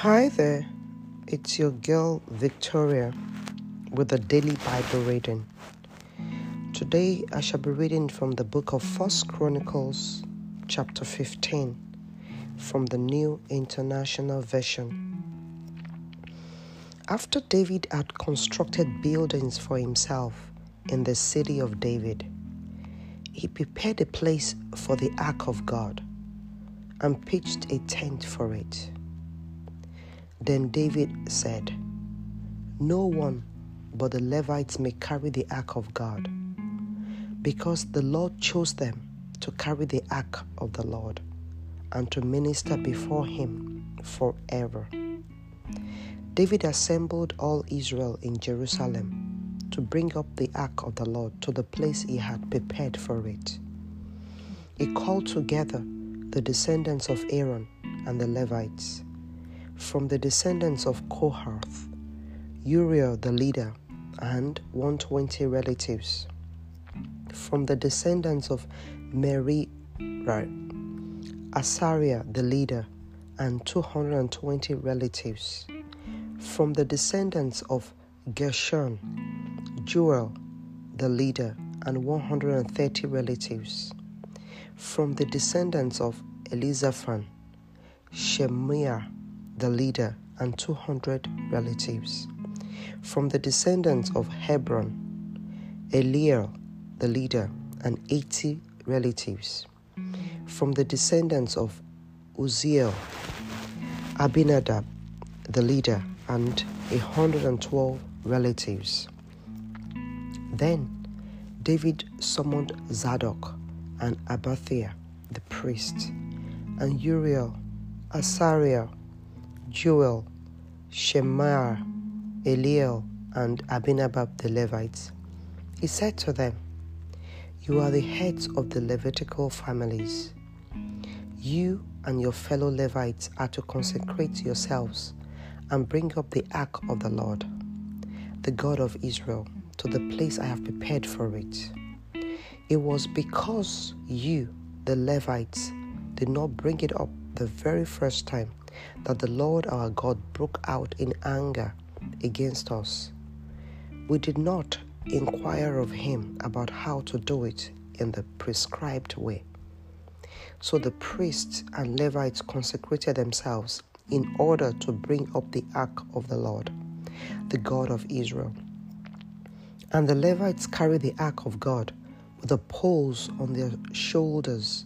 Hi there, it's your girl Victoria with the daily Bible reading. Today I shall be reading from the book of First Chronicles, chapter 15, from the New International Version. After David had constructed buildings for himself in the city of David, he prepared a place for the ark of God and pitched a tent for it. Then David said, No one but the Levites may carry the ark of God, because the Lord chose them to carry the ark of the Lord and to minister before him forever. David assembled all Israel in Jerusalem to bring up the ark of the Lord to the place he had prepared for it. He called together the descendants of Aaron and the Levites from the descendants of Kohath, Uriel the leader, and 120 relatives. From the descendants of Merari, Asariah the leader, and 220 relatives. From the descendants of Gershon, Joel the leader, and 130 relatives. From the descendants of Elizaphan, Shemaiah the leader, and 200 relatives. From the descendants of Hebron, Eliel, the leader, and 80 relatives. From the descendants of Uzziel, Abinadab, the leader, and 112 relatives. Then David summoned Zadok and Abiathar, the priest, and Uriel, Asariah, Joel, Shemaiah, Eliel, and Abinadab the Levites. He said to them, You are the heads of the Levitical families. You and your fellow Levites are to consecrate yourselves and bring up the ark of the Lord, the God of Israel, to the place I have prepared for it. It was because you, the Levites, did not bring it up the very first time that the Lord our God broke out in anger against us. We did not inquire of him about how to do it in the prescribed way. So the priests and Levites consecrated themselves in order to bring up the ark of the Lord, the God of Israel. And the Levites carried the ark of God with the poles on their shoulders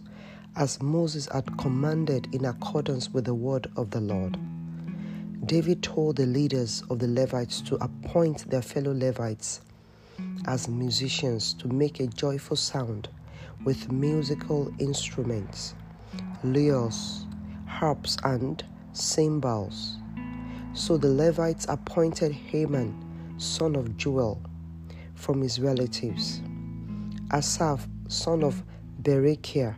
as Moses had commanded in accordance with the word of the Lord. David told the leaders of the Levites to appoint their fellow Levites as musicians to make a joyful sound with musical instruments, lyres, harps, and cymbals. So the Levites appointed Heman, son of Joel, from his relatives, Asaph, son of Berekiah,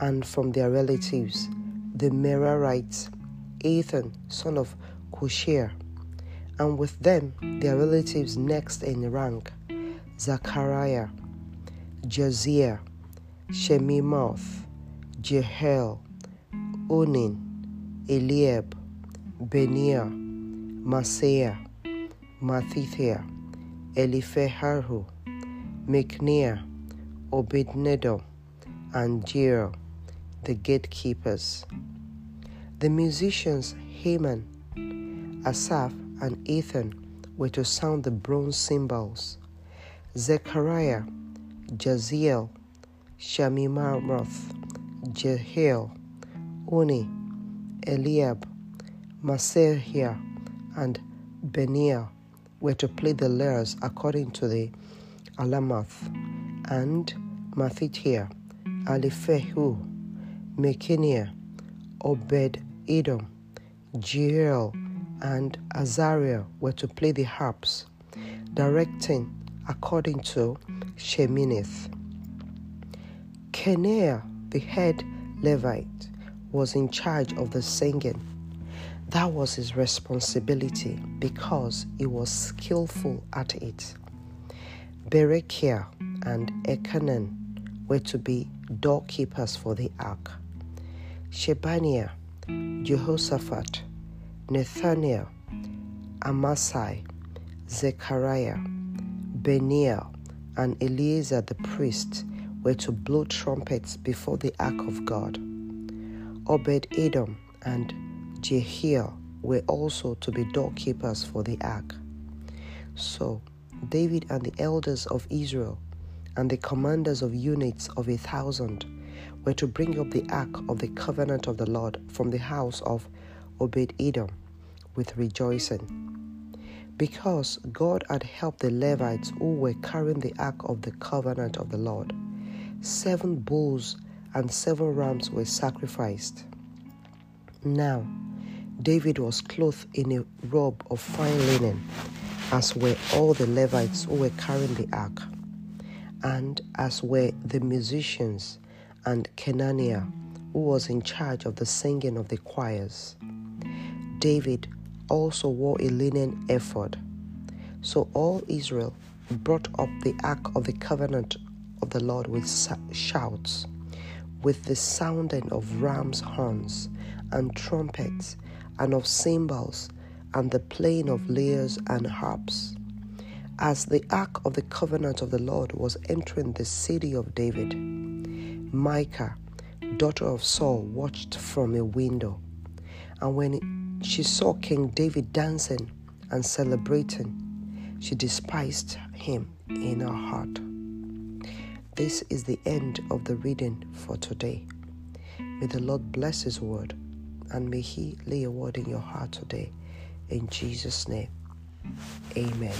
and from their relatives, the Merarites, Ethan, son of Cushai, and with them their relatives next in rank, Zechariah, Jaaziah, Shemimoth, Jehiel, Onin, Eliab, Benaiah, Maaseiah, Mattithiah, Eliphelehu, Mikneiah, Obed-Edom, and Jeiel the gatekeepers. The musicians Heman, Asaph, and Ethan were to sound the bronze cymbals. Zechariah, Jaaziel, Shemiramoth, Jehiel, Unni, Eliab, Maaseiah, and Benaiah were to play the lyres according to the Alamoth, and Mattithiah, Aliphehu, Mikneiah, Obed Edom, Jeiel, and Azaziah were to play the harps, directing according to Sheminith. Kenaniah, the head Levite, was in charge of the singing. That was his responsibility because he was skillful at it. Berekiah and Elchanan were to be doorkeepers for the ark. Shebaniah, Jehoshaphat, Nathaniel, Amasai, Zechariah, Beniel, and Eleazar the priest were to blow trumpets before the ark of God. Obed Edom and Jehiel were also to be doorkeepers for the ark. So David and the elders of Israel and the commanders of units of a thousand were to bring up the ark of the covenant of the Lord from the house of Obed Edom with rejoicing. Because God had helped the Levites who were carrying the ark of the covenant of the Lord, seven bulls and seven rams were sacrificed. Now, David was clothed in a robe of fine linen, as were all the Levites who were carrying the ark, and as were the musicians and Kenaniah, who was in charge of the singing of the choirs. David also wore a linen ephod. So all Israel brought up the ark of the covenant of the Lord with shouts, with the sounding of ram's horns and trumpets, and of cymbals, and the playing of lyres and harps. As the ark of the covenant of the Lord was entering the city of David, Michal, daughter of Saul, watched from a window. And when she saw King David dancing and celebrating, she despised him in her heart. This is the end of the reading for today. May the Lord bless His word and may He lay a word in your heart today. In Jesus' name, amen.